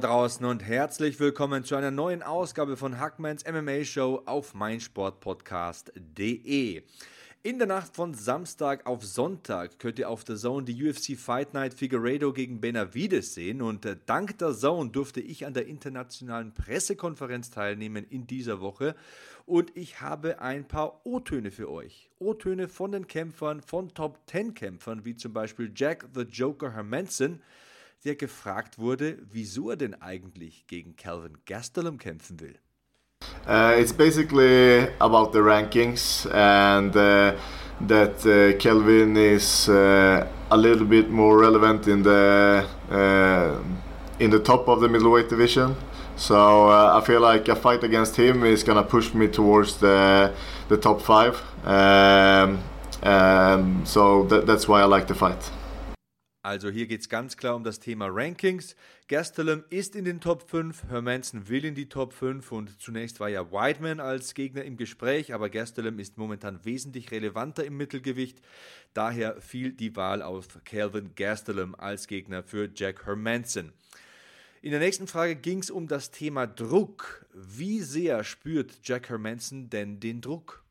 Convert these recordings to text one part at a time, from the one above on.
da draußen und herzlich willkommen zu einer neuen Ausgabe von Hackmans MMA Show auf meinsportpodcast.de. In der Nacht von Samstag auf Sonntag könnt ihr auf der Zone die UFC Fight Night Figueredo gegen Benavides sehen und äh, dank der Zone durfte ich an der internationalen Pressekonferenz teilnehmen in dieser Woche und ich habe ein paar O-Töne für euch. O-Töne von den Kämpfern, von Top 10 Kämpfern wie zum Beispiel Jack the Joker Hermanson, der gefragt wurde, wieso er denn eigentlich gegen Calvin Gastelum kämpfen will. Uh, it's basically about the rankings and uh, that uh, Kelvin is uh, a little bit more relevant in the uh, in the top of the middleweight division. So uh, I feel like a fight against him is gonna push me towards the the top five. Um, um, so that, that's why I like the fight. Also hier geht es ganz klar um das Thema Rankings. Gastelum ist in den Top 5, Hermanson will in die Top 5 und zunächst war ja Whiteman als Gegner im Gespräch, aber Gastelum ist momentan wesentlich relevanter im Mittelgewicht. Daher fiel die Wahl auf Calvin Gastelum als Gegner für Jack Hermanson. In der nächsten Frage ging es um das Thema Druck. Wie sehr spürt Jack Hermanson denn den Druck?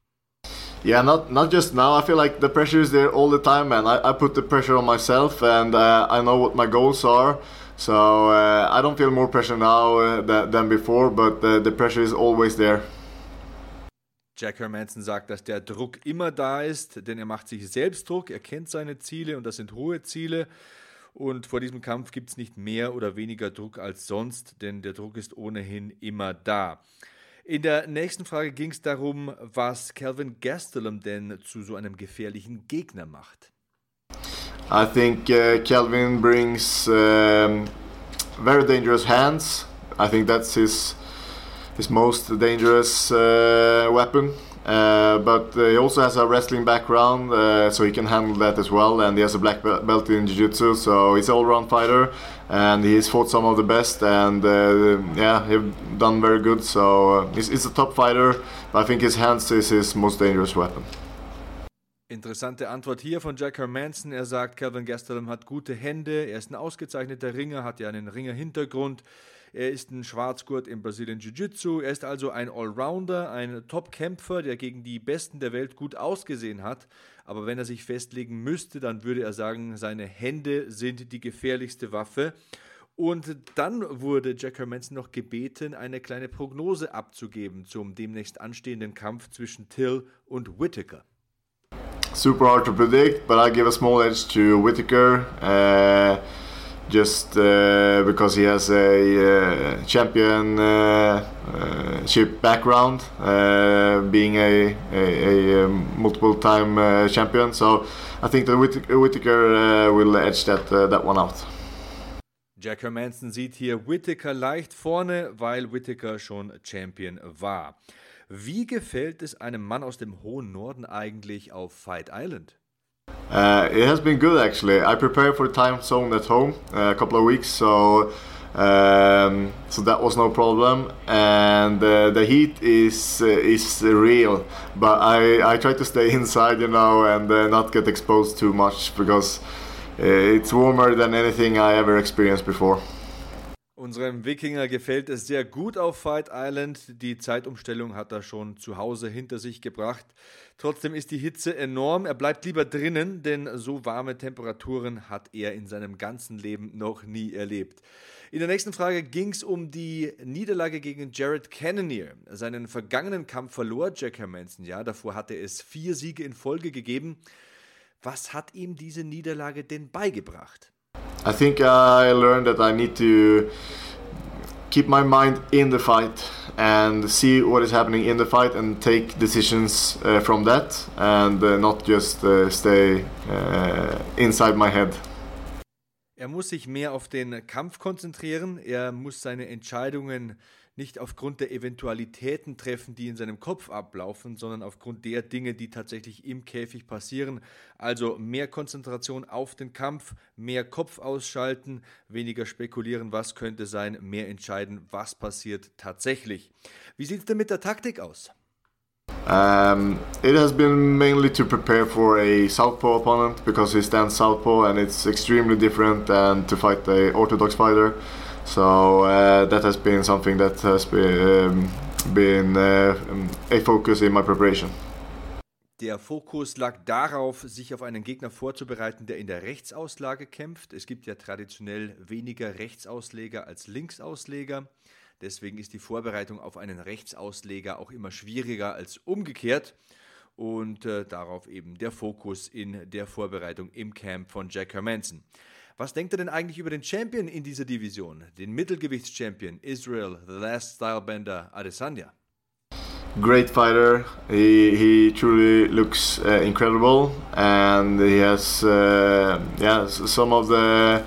Yeah, not not just now. I feel like the pressure is there all the time, man. I, I put the pressure on myself, and uh, I know what my goals are. So uh, I don't feel more pressure now uh, than, than before, but uh, the pressure is always there. Jack Hermanson sagt, dass der Druck immer da ist, denn er macht sich selbst Druck, er kennt seine Ziele und das sind hohe Ziele. Und vor diesem Kampf gibt es nicht mehr oder weniger Druck als sonst, denn der Druck ist ohnehin immer da. In der nächsten Frage ging es darum, was Calvin Gastelum denn zu so einem gefährlichen Gegner macht. I think uh, Kelvin brings um, very dangerous hands. I think that's his his most dangerous uh, weapon. Uh, but uh, he also has a wrestling background, uh, so he can handle that as well. And he has a black belt in jiu-jitsu, so he's an all-round fighter. And he's fought some of the best, and uh, yeah, he's done very good. So he's, he's a top fighter, but I think his hands is his most dangerous weapon. Interessante Antwort hier von Jack Hermanson. Er sagt, Calvin Gastelum hat gute Hände, er ist ein ausgezeichneter Ringer, hat ja einen Ringer-Hintergrund. Er ist ein Schwarzgurt im Brasilien Jiu-Jitsu. Er ist also ein Allrounder, ein Top-Kämpfer, der gegen die Besten der Welt gut ausgesehen hat. Aber wenn er sich festlegen müsste, dann würde er sagen, seine Hände sind die gefährlichste Waffe. Und dann wurde Jack Hermanson noch gebeten, eine kleine Prognose abzugeben zum demnächst anstehenden Kampf zwischen Till und Whitaker. Super hard to predict, but I give a small edge to Whitaker. Uh, just uh, because he has a uh, championship background, uh, being a, a, a multiple time uh, champion. So I think that Whit Whitaker uh, will edge that, uh, that one out. Jack Hermanson sieht hier Whitaker leicht vorne, weil Whitaker schon Champion war. Wie gefällt es einem Mann aus dem hohen Norden eigentlich auf Fight Island? Uh, it has been good actually. I prepared for the time zone at home uh, a couple of weeks, so um, so that was no problem. And uh, the heat is uh, is real, but I I try to stay inside, you know, and uh, not get exposed too much because uh, it's warmer than anything I ever experienced before. Unserem Wikinger gefällt es sehr gut auf Fight Island. Die Zeitumstellung hat er schon zu Hause hinter sich gebracht. Trotzdem ist die Hitze enorm. Er bleibt lieber drinnen, denn so warme Temperaturen hat er in seinem ganzen Leben noch nie erlebt. In der nächsten Frage ging es um die Niederlage gegen Jared Cannonier. Seinen vergangenen Kampf verlor Jack Hermanson. Ja, davor hatte es vier Siege in Folge gegeben. Was hat ihm diese Niederlage denn beigebracht? I think I learned that I need to keep my mind in the fight and see what is happening in the fight and take decisions uh, from that and uh, not just uh, stay uh, inside my head. Er muss sich mehr auf den Kampf konzentrieren. Er muss seine Entscheidungen nicht aufgrund der Eventualitäten treffen, die in seinem Kopf ablaufen, sondern aufgrund der Dinge, die tatsächlich im Käfig passieren. Also mehr Konzentration auf den Kampf, mehr Kopf ausschalten, weniger spekulieren, was könnte sein, mehr entscheiden, was passiert tatsächlich. Wie sieht es denn mit der Taktik aus? Um, it has been mainly to prepare for a southpaw opponent because he stands southpaw and it's extremely different than to fight a orthodox fighter. So uh, that has been something that has been, um, been uh, a focus in my preparation. Der Fokus lag darauf, sich auf einen Gegner vorzubereiten, der in der Rechtsauslage kämpft. Es gibt ja traditionell weniger Rechtsausleger als Linksausleger. Deswegen ist die Vorbereitung auf einen Rechtsausleger auch immer schwieriger als umgekehrt. Und äh, darauf eben der Fokus in der Vorbereitung im Camp von Jack Hermanson. Was denkt er denn eigentlich über den Champion in dieser Division, den Mittelgewichtschampion Israel, the Last Stylebender Adesanya? Great fighter. He he truly looks uh, incredible, and he has uh, yeah some of the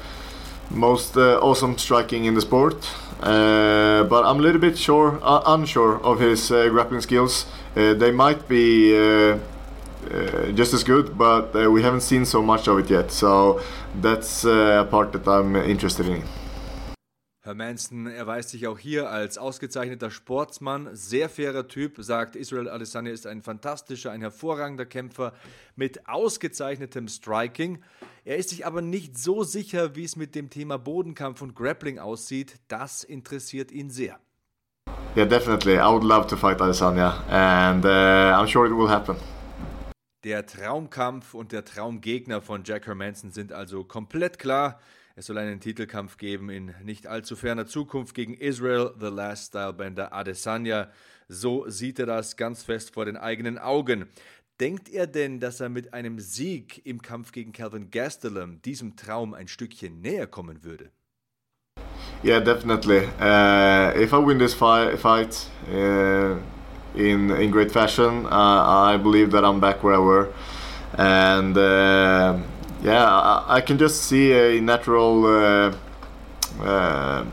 most uh, awesome striking in the sport. Uh, but I'm a little bit sure, uh, unsure of his uh, grappling skills. Uh, they might be uh, uh, just as good, but we haven't seen so much of it yet. So that's a part that I'm interested in. Herr Manson erweist sich auch hier als ausgezeichneter Sportsmann, sehr fairer Typ, sagt Israel Adesanya ist ein fantastischer, ein hervorragender Kämpfer mit ausgezeichnetem Striking. Er ist sich aber nicht so sicher, wie es mit dem Thema Bodenkampf und Grappling aussieht. Das interessiert ihn sehr. Yeah, definitely. I would love to fight Adesanya and uh, I'm sure it will happen. Der Traumkampf und der Traumgegner von Jack Hermanson sind also komplett klar. Es soll einen Titelkampf geben in nicht allzu ferner Zukunft gegen Israel, The Last Stylebender Adesanya. So sieht er das ganz fest vor den eigenen Augen. Denkt er denn, dass er mit einem Sieg im Kampf gegen Calvin Gastelum diesem Traum ein Stückchen näher kommen würde? Yeah, definitely. Uh, if I win this fight, fight uh, in in great fashion, uh, I believe that I'm back where I were, and uh, yeah, I, I, can just see a natural uh, uh,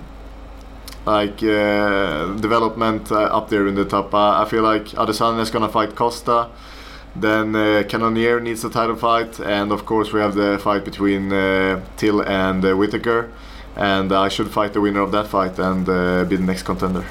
like uh, development uh, up there in the top. I feel like Adesanya is gonna fight Costa. Then uh, Cannonier needs a title fight, and of course we have the fight between uh, Till and uh, Whitaker. And I should fight the winner of that fight and be the next contender.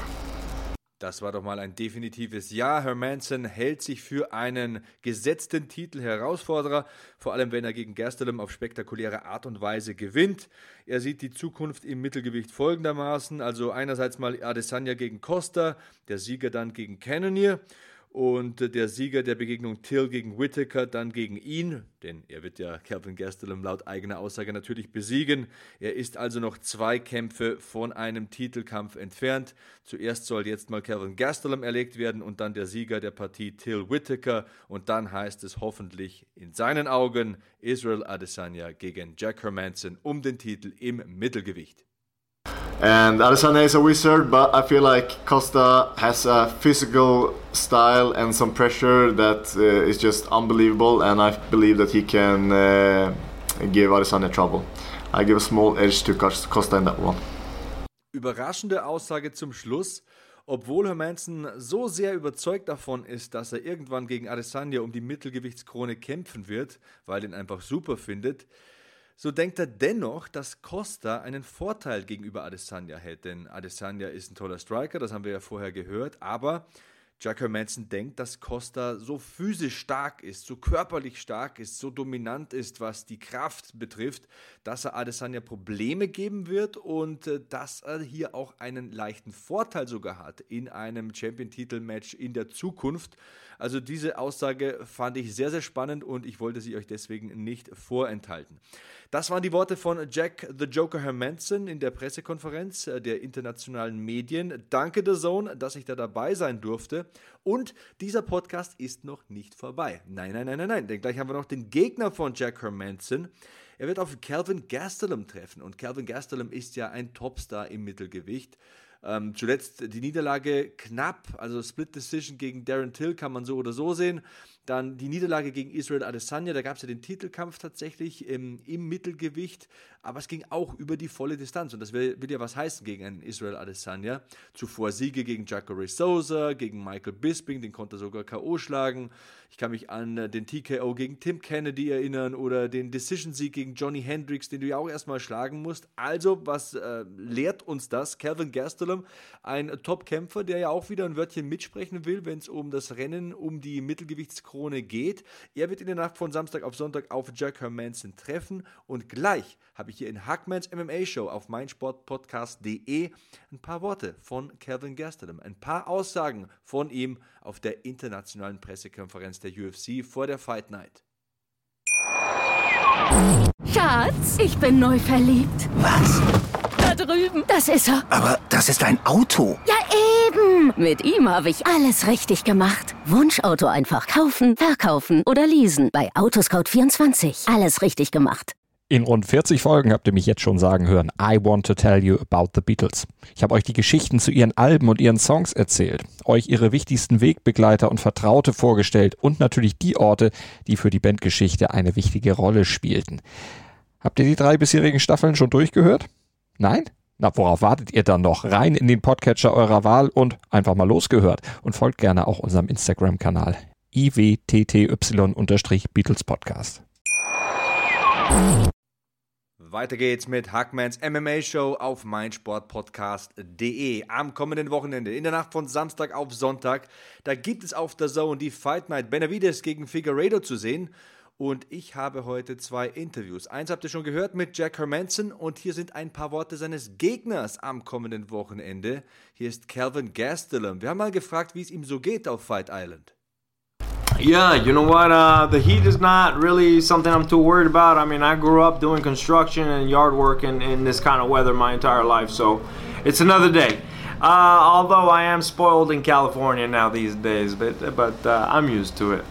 Das war doch mal ein definitives Ja. Hermanson hält sich für einen gesetzten Titel Herausforderer, vor allem wenn er gegen Gastelum auf spektakuläre Art und Weise gewinnt. Er sieht die Zukunft im Mittelgewicht folgendermaßen: also einerseits mal Adesanya gegen Costa, der Sieger dann gegen Cannonier und der Sieger der Begegnung Till gegen Whittaker dann gegen ihn, denn er wird ja Calvin Gastelum laut eigener Aussage natürlich besiegen. Er ist also noch zwei Kämpfe von einem Titelkampf entfernt. Zuerst soll jetzt mal Calvin Gastelum erlegt werden und dann der Sieger der Partie Till Whittaker und dann heißt es hoffentlich in seinen Augen Israel Adesanya gegen Jack Hermanson um den Titel im Mittelgewicht. And Adesanya is a wizard, but I feel like Costa has a physical style and some pressure that uh, is just unbelievable, and I believe that he can uh, give Adesanya trouble. I give a small edge to Costa in that one. Überraschende Aussage zum Schluss. Obwohl Hermanson so sehr überzeugt davon ist, dass er irgendwann gegen Adesanya um die Mittelgewichtskrone kämpfen wird, weil er ihn einfach super findet, so denkt er dennoch, dass Costa einen Vorteil gegenüber Adesanya hält. Denn Adesanya ist ein toller Striker, das haben wir ja vorher gehört, aber Jack Hermanson denkt, dass Costa so physisch stark ist, so körperlich stark ist, so dominant ist, was die Kraft betrifft, dass er Adesanya Probleme geben wird und äh, dass er hier auch einen leichten Vorteil sogar hat in einem Champion-Titel-Match in der Zukunft. Also diese Aussage fand ich sehr, sehr spannend und ich wollte sie euch deswegen nicht vorenthalten. Das waren die Worte von Jack the Joker Hermanson in der Pressekonferenz äh, der internationalen Medien. Danke The Zone, dass ich da dabei sein durfte. Und dieser Podcast ist noch nicht vorbei. Nein, nein, nein, nein, nein, denn gleich haben wir noch den Gegner von Jack Hermanson. Er wird auf Calvin Gastelum treffen und Calvin Gastelum ist ja ein Topstar im Mittelgewicht. Ähm, zuletzt die Niederlage knapp, also Split Decision gegen Darren Till kann man so oder so sehen. Dann die Niederlage gegen Israel Adesanya, da gab es ja den Titelkampf tatsächlich im, im, Mittelgewicht, aber es ging auch über die volle Distanz und das will, will ja was heißen gegen einen Israel Adesanya. Zuvor Siege gegen Jacare Souza, gegen Michael Bisping, den konnte er sogar K.O. schlagen. Ich kann mich an äh, den TKO gegen Tim Kennedy erinnern oder den Decision-Sieg gegen Johnny Hendricks, den du ja auch erstmal schlagen musst. Also, was äh, lehrt uns das? Calvin Gastelum, ein Top-Kämpfer, der ja auch wieder ein Wörtchen mitsprechen will, wenn es um das Rennen um die Mittelgewichtskrone geht. Er wird in der Nacht von Samstag auf Sonntag auf Jack Hermanson treffen und gleich habe ich hier in Hackmans MMA Show auf meinsportpodcast.de ein paar Worte von Calvin Gastelum, ein paar Aussagen von ihm auf der internationalen Pressekonferenz der UFC vor der Fight Night. Schatz, ich bin neu verliebt. Was? Da drüben. Das ist er. Aber das ist ein Auto. Ja, eben. Mit ihm habe ich alles richtig gemacht. Wunschauto einfach kaufen, verkaufen oder leasen. Bei Autoscout24. Alles richtig gemacht. In rund 40 Folgen habt ihr mich jetzt schon sagen hören, I want to tell you about the Beatles. Ich habe euch die Geschichten zu ihren Alben und ihren Songs erzählt, euch ihre wichtigsten Wegbegleiter und Vertraute vorgestellt und natürlich die Orte, die für die Bandgeschichte eine wichtige Rolle spielten. Habt ihr die drei bisherigen Staffeln schon durchgehört? Nein? Na, worauf wartet ihr dann noch? Rein in den Podcatcher eurer Wahl und einfach mal losgehört. Und folgt gerne auch unserem Instagram-Kanal iwtty-Beatles Podcast. Weiter geht's mit Hackmans MMA Show auf meinsportpodcast.de. Am kommenden Wochenende, in der Nacht von Samstag auf Sonntag, da gibt es auf der Zone die Fight Night Benavides gegen Figueredo zu sehen. Und ich habe heute zwei Interviews. Eins habt ihr schon gehört mit Jack Hermanson und hier sind ein paar Worte seines Gegners am kommenden Wochenende. Hier ist Calvin Gastelum. Wir haben mal gefragt, wie es ihm so geht auf Fight Island. Yeah, you know what? Uh, the heat is not really something I'm too worried about. I mean, I grew up doing construction and yard work in, in this kind of weather my entire life, so it's another day. Uh, although I am spoiled in California now these days, but but uh, I'm used to it.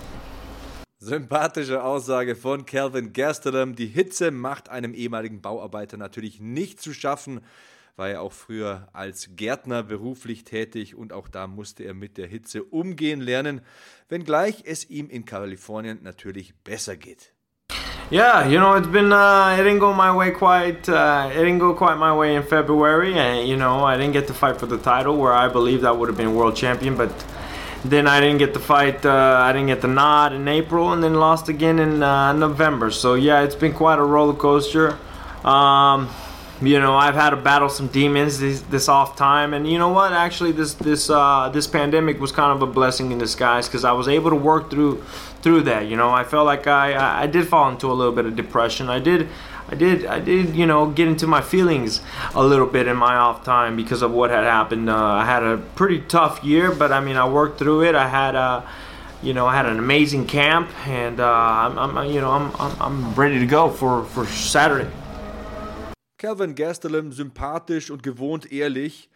Sympathische Aussage von Calvin Gastelum. Die Hitze macht einem ehemaligen Bauarbeiter natürlich nicht zu schaffen war er auch früher als Gärtner beruflich tätig und auch da musste er mit der Hitze umgehen lernen, wenngleich es ihm in Kalifornien natürlich besser geht. Yeah, you know, it's been, uh, it didn't go my way quite, uh, it didn't go quite my way in February. And, you know, I didn't get to fight for the title where I believed I would have been world champion, but then I didn't get the fight, uh, I didn't get the nod in April and then lost again in uh, November. So, yeah, it's been quite a roller coaster. Um, you know I've had to battle some demons this, this off time, and you know what? Actually, this this uh, this pandemic was kind of a blessing in disguise because I was able to work through through that. You know, I felt like I I did fall into a little bit of depression. I did. I did, I did, you know, get into my feelings a little bit in my off time because of what had happened. Uh, I had a pretty tough year, but I mean, I worked through it. I had a, you know, I had an amazing camp, and uh, I'm, I'm, you know, I'm, I'm, I'm ready to go for for Saturday. Calvin Gastelum, sympathisch und gewohnt ehrlich,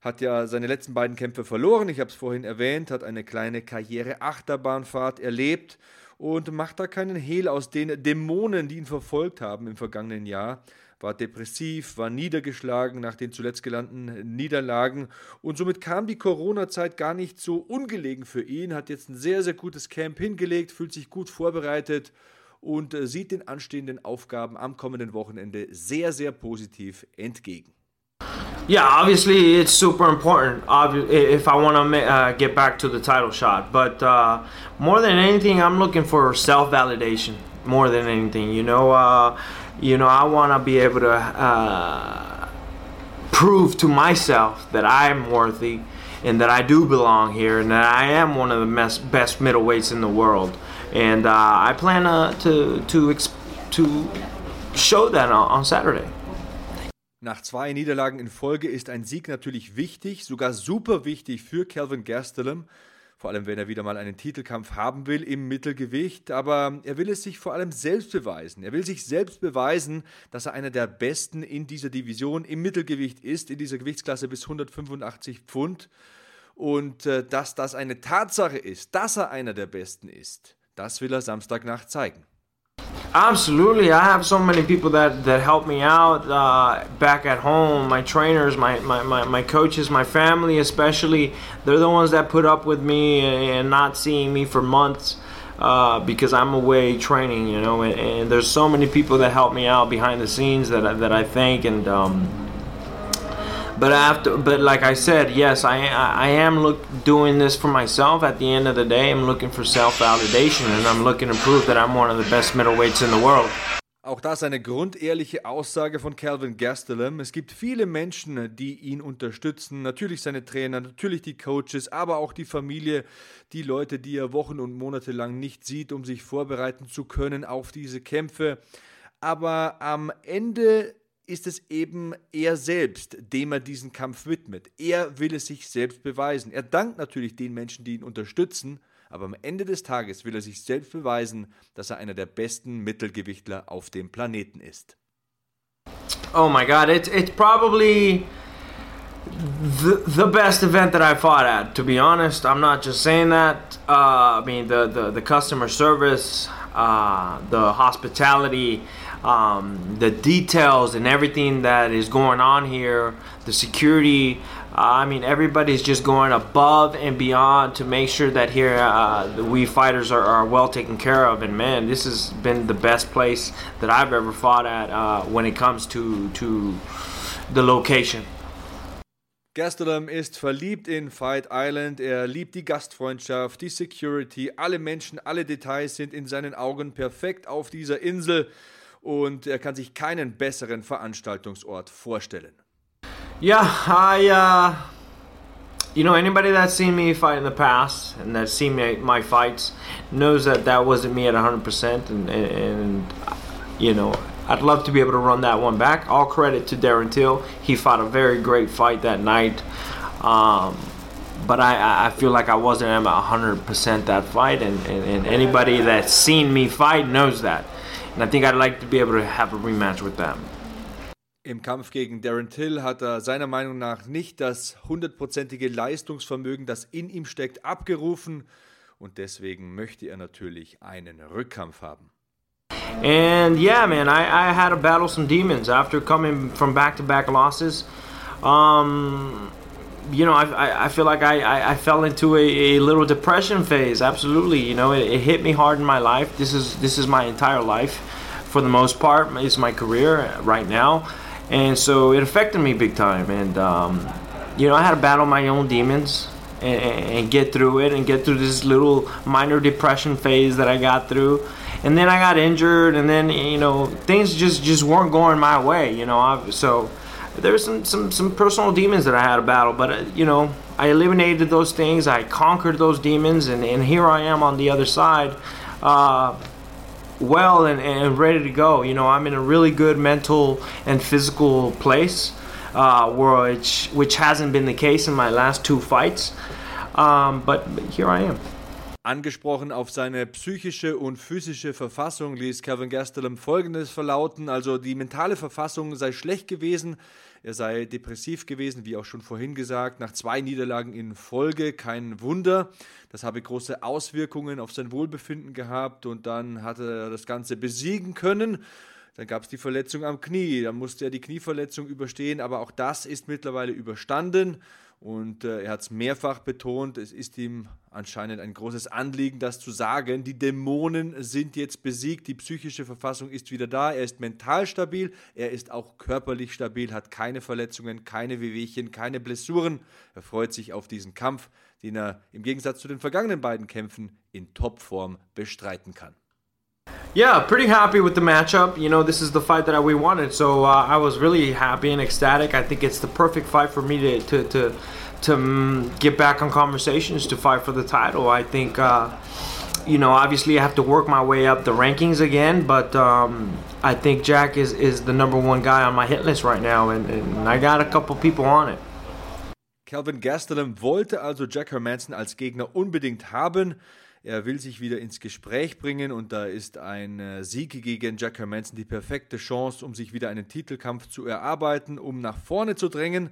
hat ja seine letzten beiden Kämpfe verloren. Ich habe es vorhin erwähnt, hat eine kleine Karriere-Achterbahnfahrt erlebt und macht da keinen Hehl aus den Dämonen, die ihn verfolgt haben im vergangenen Jahr. War depressiv, war niedergeschlagen nach den zuletzt gelangten Niederlagen und somit kam die Corona-Zeit gar nicht so ungelegen für ihn. Hat jetzt ein sehr, sehr gutes Camp hingelegt, fühlt sich gut vorbereitet und äh, sieht den anstehenden Aufgaben am kommenden Wochenende sehr, sehr positiv entgegen. Yeah, obviously it's super important if I want to uh, get back to the title shot. But uh, more than anything, I'm looking for self validation. More than anything, you know, uh, you know, I want to be able to uh, prove to myself that I'm worthy and that I do belong here and that I am one of the best, best middleweights in the world. and uh, I plan uh, to to to show that on Saturday. Nach zwei Niederlagen in Folge ist ein Sieg natürlich wichtig, sogar super wichtig für Calvin Gastelum, vor allem wenn er wieder mal einen Titelkampf haben will im Mittelgewicht, aber er will es sich vor allem selbst beweisen. Er will sich selbst beweisen, dass er einer der besten in dieser Division im Mittelgewicht ist, in dieser Gewichtsklasse bis 185 Pfund und äh, dass das eine Tatsache ist, dass er einer der besten ist. Das will er Samstagnacht zeigen. Absolutely, I have so many people that that help me out uh, back at home. My trainers, my, my, my, my coaches, my family, especially. They're the ones that put up with me and not seeing me for months uh, because I'm away training. You know, and, and, there's so many people that help me out behind the scenes that I, that I thank and. Um, but after but like i said yes i i am look doing this for myself at the end of the day i'm looking for self validation and i'm looking to prove that i'm one of the best middleweights in the world Auch das eine grundehrliche Aussage von Calvin Gastelum. Es gibt viele Menschen, die ihn unterstützen. Natürlich seine Trainer, natürlich die Coaches, aber auch die Familie, die Leute, die er Wochen und Monate lang nicht sieht, um sich vorbereiten zu können auf diese Kämpfe. Aber am Ende ist es eben er selbst, dem er diesen Kampf widmet. Er will es sich selbst beweisen. Er dankt natürlich den Menschen, die ihn unterstützen, aber am Ende des Tages will er sich selbst beweisen, dass er einer der besten Mittelgewichtler auf dem Planeten ist. Oh my god, it's it's probably the, the best event that I fought at. To be honest, I'm not just saying that. Uh, I mean the, the the customer service, uh, the hospitality. um, the details and everything that is going on here, the security. Uh, I mean, everybody's just going above and beyond to make sure that here uh, we fighters are, are, well taken care of. And man, this has been the best place that I've ever fought at uh, when it comes to to the location. Gastelum ist verliebt in Fight Island, er liebt die Gastfreundschaft, die Security, alle Menschen, alle Details sind in seinen Augen perfekt auf dieser Insel. und er kann sich keinen besseren Veranstaltungsort vorstellen. Yeah, I, uh, you know, anybody that's seen me fight in the past and that's seen me, my fights knows that that wasn't me at 100%. And, and, you know, I'd love to be able to run that one back. All credit to Darren Till. He fought a very great fight that night. Um, but I, I feel like I wasn't at 100% that fight. And, and, and anybody that's seen me fight knows that. And I think I'd like to be able to have a rematch with them. Im Kampf gegen Darren Till hat er seiner Meinung nach nicht das hundertprozentige Leistungsvermögen, das in ihm steckt, abgerufen und deswegen möchte er natürlich einen Rückkampf haben. And yeah, man, I, I had to battle some demons after coming from back-to-back losses. Um, you know, I, I feel like I, I, fell into a, a little depression phase. Absolutely, you know, it, it, hit me hard in my life. This is this is my entire life, for the most part. It's my career right now, and so it affected me big time. And um, you know, I had to battle my own demons and get through it, and get through this little minor depression phase that I got through. And then I got injured, and then you know things just just weren't going my way. You know, I've, so there's some, some some personal demons that I had to battle, but uh, you know I eliminated those things. I conquered those demons, and, and here I am on the other side, uh, well and, and ready to go. You know I'm in a really good mental and physical place, uh, which which hasn't been the case in my last two fights. Um, but, but here I am. Angesprochen auf seine psychische und physische Verfassung ließ Kevin Gastelum folgendes verlauten, also die mentale Verfassung sei schlecht gewesen, er sei depressiv gewesen, wie auch schon vorhin gesagt, nach zwei Niederlagen in Folge, kein Wunder. Das habe große Auswirkungen auf sein Wohlbefinden gehabt und dann hatte er das Ganze besiegen können. Dann gab es die Verletzung am Knie, dann musste er die Knieverletzung überstehen, aber auch das ist mittlerweile überstanden. Und äh, er hat es mehrfach betont, es ist ihm anscheinend ein großes Anliegen, das zu sagen. Die Dämonen sind jetzt besiegt, die psychische Verfassung ist wieder da, er ist mental stabil, er ist auch körperlich stabil, hat keine Verletzungen, keine Wehwehchen, keine Blessuren. Er freut sich auf diesen Kampf, den er im Gegensatz zu den vergangenen beiden Kämpfen in Topform bestreiten kann. Yeah, pretty happy with the matchup. You know, this is the fight that we wanted, so uh, I was really happy and ecstatic. I think it's the perfect fight for me to to to, to um, get back on conversations to fight for the title. I think. Uh, you know, obviously I have to work my way up the rankings again, but um, I think Jack is, is the number one guy on my hit list right now, and, and I got a couple people on it. Calvin Gastelum wollte also Jack Hermanson als Gegner unbedingt haben. Er will sich wieder ins Gespräch bringen und da ist ein äh, Sieg gegen Jack Hermanson die perfekte Chance, um sich wieder einen Titelkampf zu erarbeiten, um nach vorne zu drängen.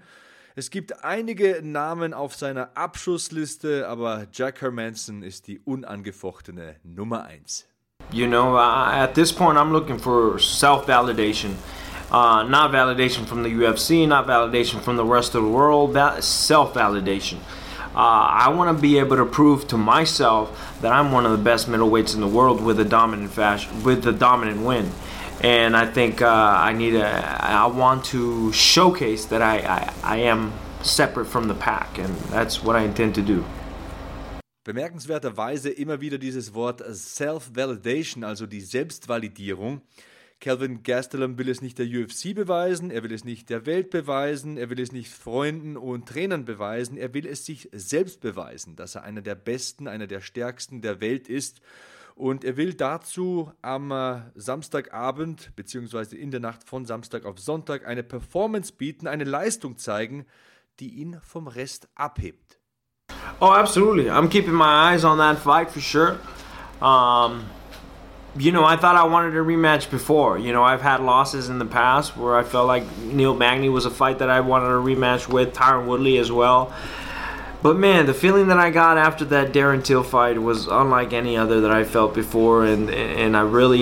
Es gibt einige Namen auf seiner Abschussliste, aber Jack Hermanson ist die unangefochtene Nummer 1. You know, at this point, I'm looking for self validation. Uh, not validation from the UFC, not validation from the rest of the world, that self validation. Uh, I want to be able to prove to myself that I'm one of the best middleweights in the world with a dominant fashion, with the dominant win. And I think uh, I need a, I want to showcase that I, I, I am separate from the pack, and that's what I intend to do. Bemerkenswerterweise immer wieder dieses Wort Self-Validation, also die Selbstvalidierung. Calvin Gastelum will es nicht der UFC beweisen, er will es nicht der Welt beweisen, er will es nicht Freunden und Trainern beweisen, er will es sich selbst beweisen, dass er einer der besten, einer der stärksten der Welt ist. Und er will dazu am äh, Samstagabend bzw. in der Nacht von Samstag auf Sonntag eine Performance bieten, eine Leistung zeigen, die ihn vom Rest abhebt. Oh, absolutely. I'm keeping my eyes on that fight for sure. Um, you know, I thought I wanted a rematch before. You know, I've had losses in the past where I felt like Neil Magny was a fight that I wanted a rematch with, Tyron Woodley as well. But man, the feeling that I got after that Darren Till fight was unlike any other that I felt before, and and I really,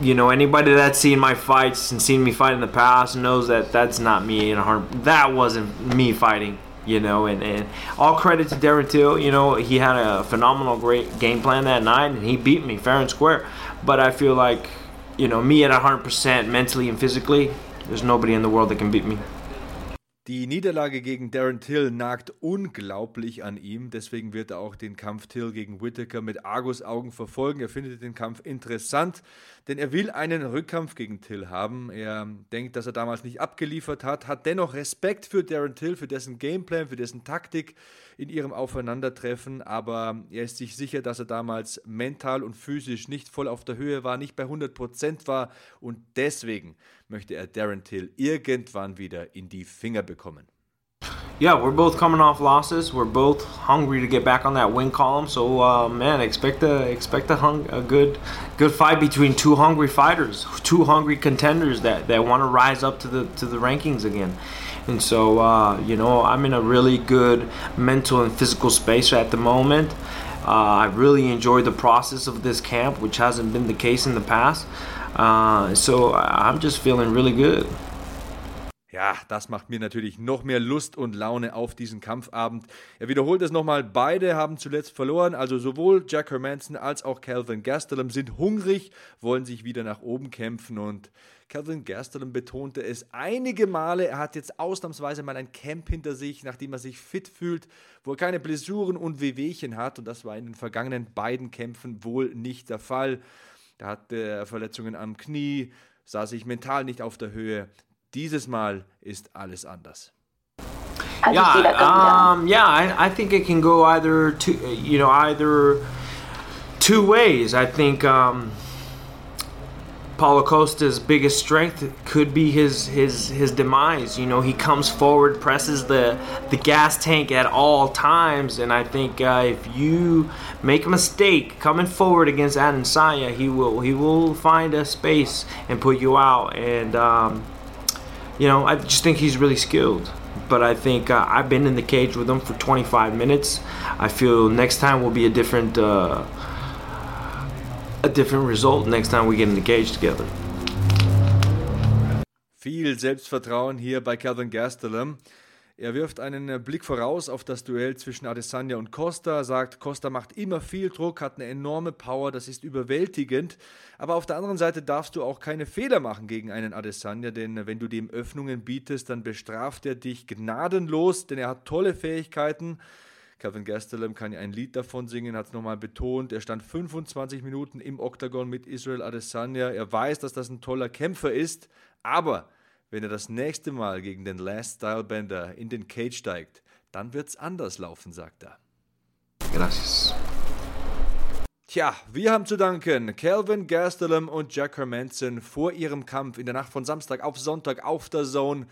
you know, anybody that's seen my fights and seen me fight in the past knows that that's not me in a. That wasn't me fighting you know, and, and all credit to Darren Till. You know, he had a phenomenal, great game plan that night, and he beat me fair and square. But I feel like, you know, me at 100% mentally and physically, there's nobody in the world that can beat me. Die Niederlage gegen Darren Till nagt unglaublich an ihm. Deswegen wird er auch den Kampf Till gegen Whittaker mit Argus-Augen verfolgen. Er findet den Kampf interessant, denn er will einen Rückkampf gegen Till haben. Er denkt, dass er damals nicht abgeliefert hat, hat dennoch Respekt für Darren Till, für dessen Gameplan, für dessen Taktik in ihrem Aufeinandertreffen. Aber er ist sich sicher, dass er damals mental und physisch nicht voll auf der Höhe war, nicht bei 100% war. Und deswegen möchte er Darren Till irgendwann wieder in die Finger bekommen. Yeah, we're both coming off losses. We're both hungry to get back on that win column. So, uh, man, expect a expect a, hung, a good good fight between two hungry fighters, two hungry contenders that, that want to rise up to the to the rankings again. And so, uh, you know, I'm in a really good mental and physical space at the moment. Uh, I really enjoyed the process of this camp, which hasn't been the case in the past. Uh, so I'm just feeling really good. Ja, das macht mir natürlich noch mehr Lust und Laune auf diesen Kampfabend. Er wiederholt es nochmal, beide haben zuletzt verloren, also sowohl Jack Hermanson als auch Calvin Gastelum sind hungrig, wollen sich wieder nach oben kämpfen und Calvin Gastelum betonte es einige Male, er hat jetzt ausnahmsweise mal ein Camp hinter sich, nachdem er sich fit fühlt, wo er keine Blessuren und Wehwehchen hat und das war in den vergangenen beiden Kämpfen wohl nicht der Fall. Da hatte er Verletzungen am Knie, sah sich mental nicht auf der Höhe. Dieses Mal ist alles anders. Yeah, um, yeah, I, I think it can go either two, you know, either two ways. I think um, Paulo Costa's biggest strength could be his his his demise. You know, he comes forward, presses the the gas tank at all times, and I think uh, if you make a mistake coming forward against Adesanya, he will he will find a space and put you out. And um, you know, I just think he's really skilled. But I think uh, I've been in the cage with him for 25 minutes. I feel next time will be a different. Uh, a different result next time we get cage together. Viel Selbstvertrauen hier bei Calvin Gastelum. Er wirft einen Blick voraus auf das Duell zwischen Adesanya und Costa, sagt, Costa macht immer viel Druck, hat eine enorme Power, das ist überwältigend. Aber auf der anderen Seite darfst du auch keine Fehler machen gegen einen Adesanya, denn wenn du dem Öffnungen bietest, dann bestraft er dich gnadenlos, denn er hat tolle Fähigkeiten. Calvin Gastelum kann ja ein Lied davon singen, hat es nochmal betont. Er stand 25 Minuten im Oktagon mit Israel Adesanya. Er weiß, dass das ein toller Kämpfer ist, aber wenn er das nächste Mal gegen den Last Style Bender in den Cage steigt, dann wird's anders laufen, sagt er. Gracias. Tja, wir haben zu danken Calvin Gastelum und Jack Hermanson vor ihrem Kampf in der Nacht von Samstag auf Sonntag auf der Zone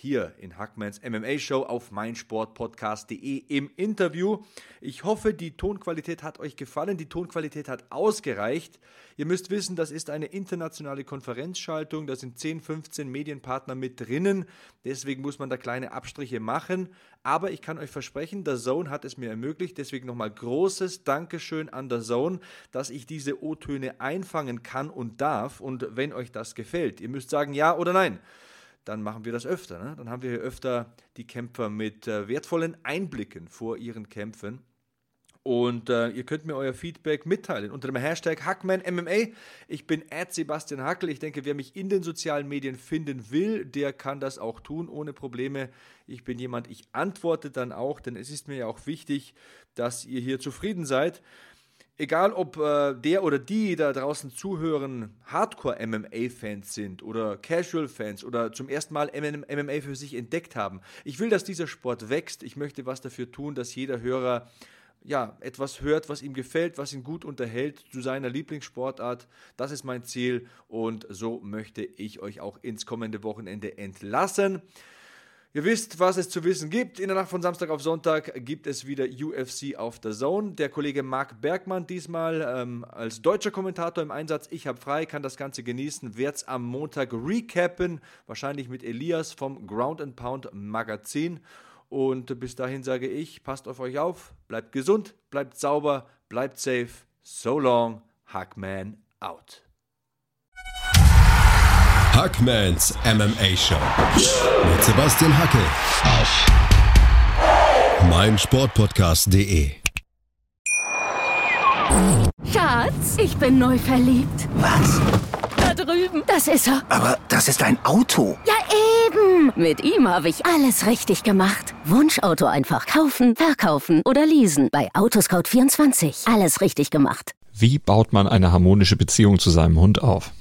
hier in Hackmans MMA Show auf meinsportpodcast.de im Interview. Ich hoffe, die Tonqualität hat euch gefallen, die Tonqualität hat ausgereicht. Ihr müsst wissen, das ist eine internationale Konferenzschaltung, da sind 10, 15 Medienpartner mit drinnen, deswegen muss man da kleine Abstriche machen, aber ich kann euch versprechen, der Zone hat es mir ermöglicht, deswegen nochmal großes Dankeschön an der Zone, dass ich diese O-Töne einfangen kann und darf. Und wenn euch das gefällt, ihr müsst sagen ja oder nein dann machen wir das öfter. Ne? Dann haben wir hier öfter die Kämpfer mit äh, wertvollen Einblicken vor ihren Kämpfen. Und äh, ihr könnt mir euer Feedback mitteilen unter dem Hashtag HackmanMMA. Ich bin Sebastian Hackel. Ich denke, wer mich in den sozialen Medien finden will, der kann das auch tun ohne Probleme. Ich bin jemand, ich antworte dann auch, denn es ist mir ja auch wichtig, dass ihr hier zufrieden seid egal ob äh, der oder die da draußen zuhören, Hardcore-MMA-Fans sind oder Casual-Fans oder zum ersten Mal MMA für sich entdeckt haben. Ich will, dass dieser Sport wächst. Ich möchte was dafür tun, dass jeder Hörer ja, etwas hört, was ihm gefällt, was ihn gut unterhält zu seiner Lieblingssportart. Das ist mein Ziel und so möchte ich euch auch ins kommende Wochenende entlassen. Ihr wisst, was es zu wissen gibt. In der Nacht von Samstag auf Sonntag gibt es wieder UFC auf der Zone. Der Kollege Marc Bergmann diesmal ähm, als deutscher Kommentator im Einsatz. Ich habe frei, kann das Ganze genießen, werde es am Montag recappen, wahrscheinlich mit Elias vom Ground and Pound Magazin. Und bis dahin sage ich, passt auf euch auf, bleibt gesund, bleibt sauber, bleibt safe. So long, Hackman out. Hackmans MMA Show mit Sebastian Hacke auf meinsportpodcast.de. Schatz, ich bin neu verliebt. Was? Da drüben. Das ist er. Aber das ist ein Auto. Ja, eben. Mit ihm habe ich alles richtig gemacht. Wunschauto einfach kaufen, verkaufen oder leasen. Bei Autoscout24. Alles richtig gemacht. Wie baut man eine harmonische Beziehung zu seinem Hund auf?